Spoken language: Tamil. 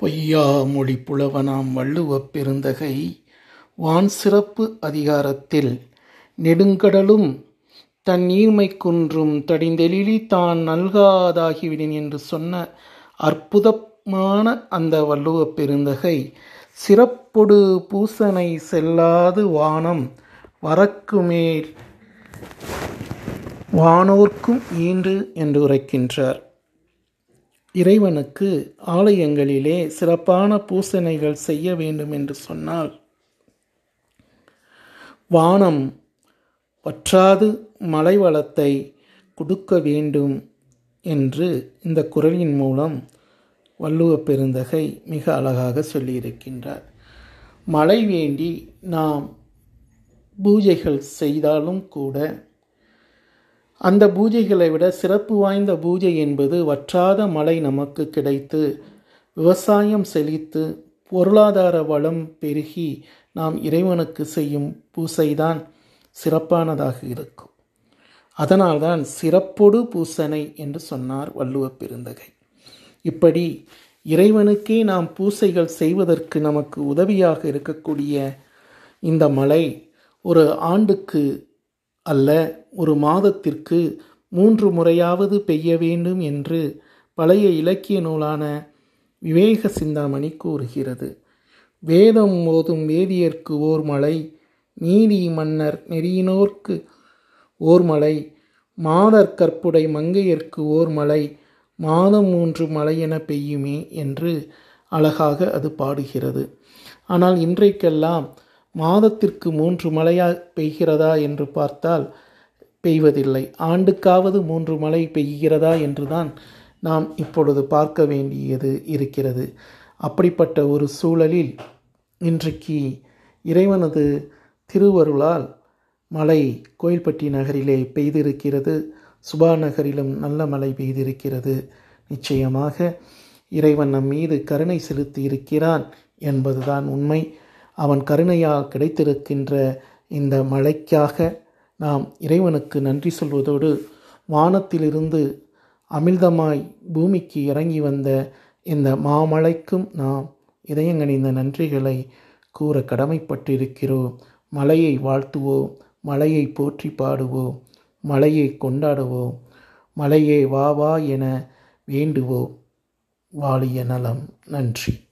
பொய்யா மொழி புலவனாம் வள்ளுவப் பெருந்தகை வான் சிறப்பு அதிகாரத்தில் நெடுங்கடலும் தன் நீர்மை குன்றும் தடிந்தெழிலி தான் நல்காதாகிவிடின் என்று சொன்ன அற்புதமான அந்த வள்ளுவப் பெருந்தகை சிறப்பொடு பூசனை செல்லாது வானம் வரக்குமேல் வானோர்க்கும் ஈன்று என்று உரைக்கின்றார். இறைவனுக்கு ஆலயங்களிலே சிறப்பான பூசணைகள் செய்ய வேண்டும் என்று சொன்னால் வானம் வற்றாது மலை வளத்தை கொடுக்க வேண்டும் என்று இந்த குரலின் மூலம் வள்ளுவ பெருந்தகை மிக அழகாக சொல்லியிருக்கின்றார். மழை வேண்டி நாம் பூஜைகள் செய்தாலும் கூட அந்த பூஜைகளை விட சிறப்பு வாய்ந்த பூஜை என்பது வற்றாத மழை நமக்கு கிடைத்து விவசாயம் செழித்து பொருளாதார வளம் பெருகி நாம் இறைவனுக்கு செய்யும் பூசைதான் சிறப்பானதாக இருக்கும். அதனால்தான் சிறப்பொடு பூசனை என்று சொன்னார் வள்ளுவ பெருந்தகை. இப்படி இறைவனுக்கே நாம் பூசைகள் செய்வதற்கு நமக்கு உதவியாக இருக்கக்கூடிய இந்த மலை ஒரு ஆண்டுக்கு அல்ல ஒரு மாதத்திற்கு மூன்று முறையாவது பெய்ய வேண்டும் என்று பழைய இலக்கிய நூலான விவேக சிந்தாமணி கூறுகிறது. வேதம் ஓதும் வேதியர்க்கு ஓர் மலை நீதி மன்னர் நெறியினோர்க்கு ஓர் மலை மாதர் கற்புடை மங்கையர்க்கு ஓர் மலை மாதம் மூன்று மழை என பெய்யுமே என்று அழகாக அது பாடுகிறது. ஆனால் இன்றைக்கெல்லாம் மாதத்திற்கு மூன்று மழையா பெய்கிறதா என்று பார்த்தால் பெய்வதில்லை. ஆண்டுக்காவது மூன்று மழை பெய்கிறதா என்றுதான் நாம் இப்பொழுது பார்க்க வேண்டியது இருக்கிறது. அப்படிப்பட்ட ஒரு சூழலில் இன்றைக்கு இறைவனது திருவருளால் மழை கோயில்பட்டி நகரிலே பெய்திருக்கிறது. சுபா நகரிலும் நல்ல மழை பெய்திருக்கிறது. நிச்சயமாக இறைவன் நம் மீது கருணை செலுத்தி இருக்கிறான் என்பதுதான் உண்மை. அவன் கருணையால் கிடைத்திருக்கின்ற இந்த மழைக்காக நாம் இறைவனுக்கு நன்றி சொல்வதோடு வானத்திலிருந்து அமிழ்தமாய் பூமிக்கு இறங்கி வந்த இந்த மாமழைக்கும் நாம் இதயங்கணிந்த நன்றிகளை கூற கடமைப்பட்டிருக்கிறோம். மலையை வாழ்த்துவோம். மலையை போற்றி பாடுவோம். மலையை கொண்டாடுவோம். மலையே வா வா என வேண்டுவோம். வாழிய நலம். நன்றி.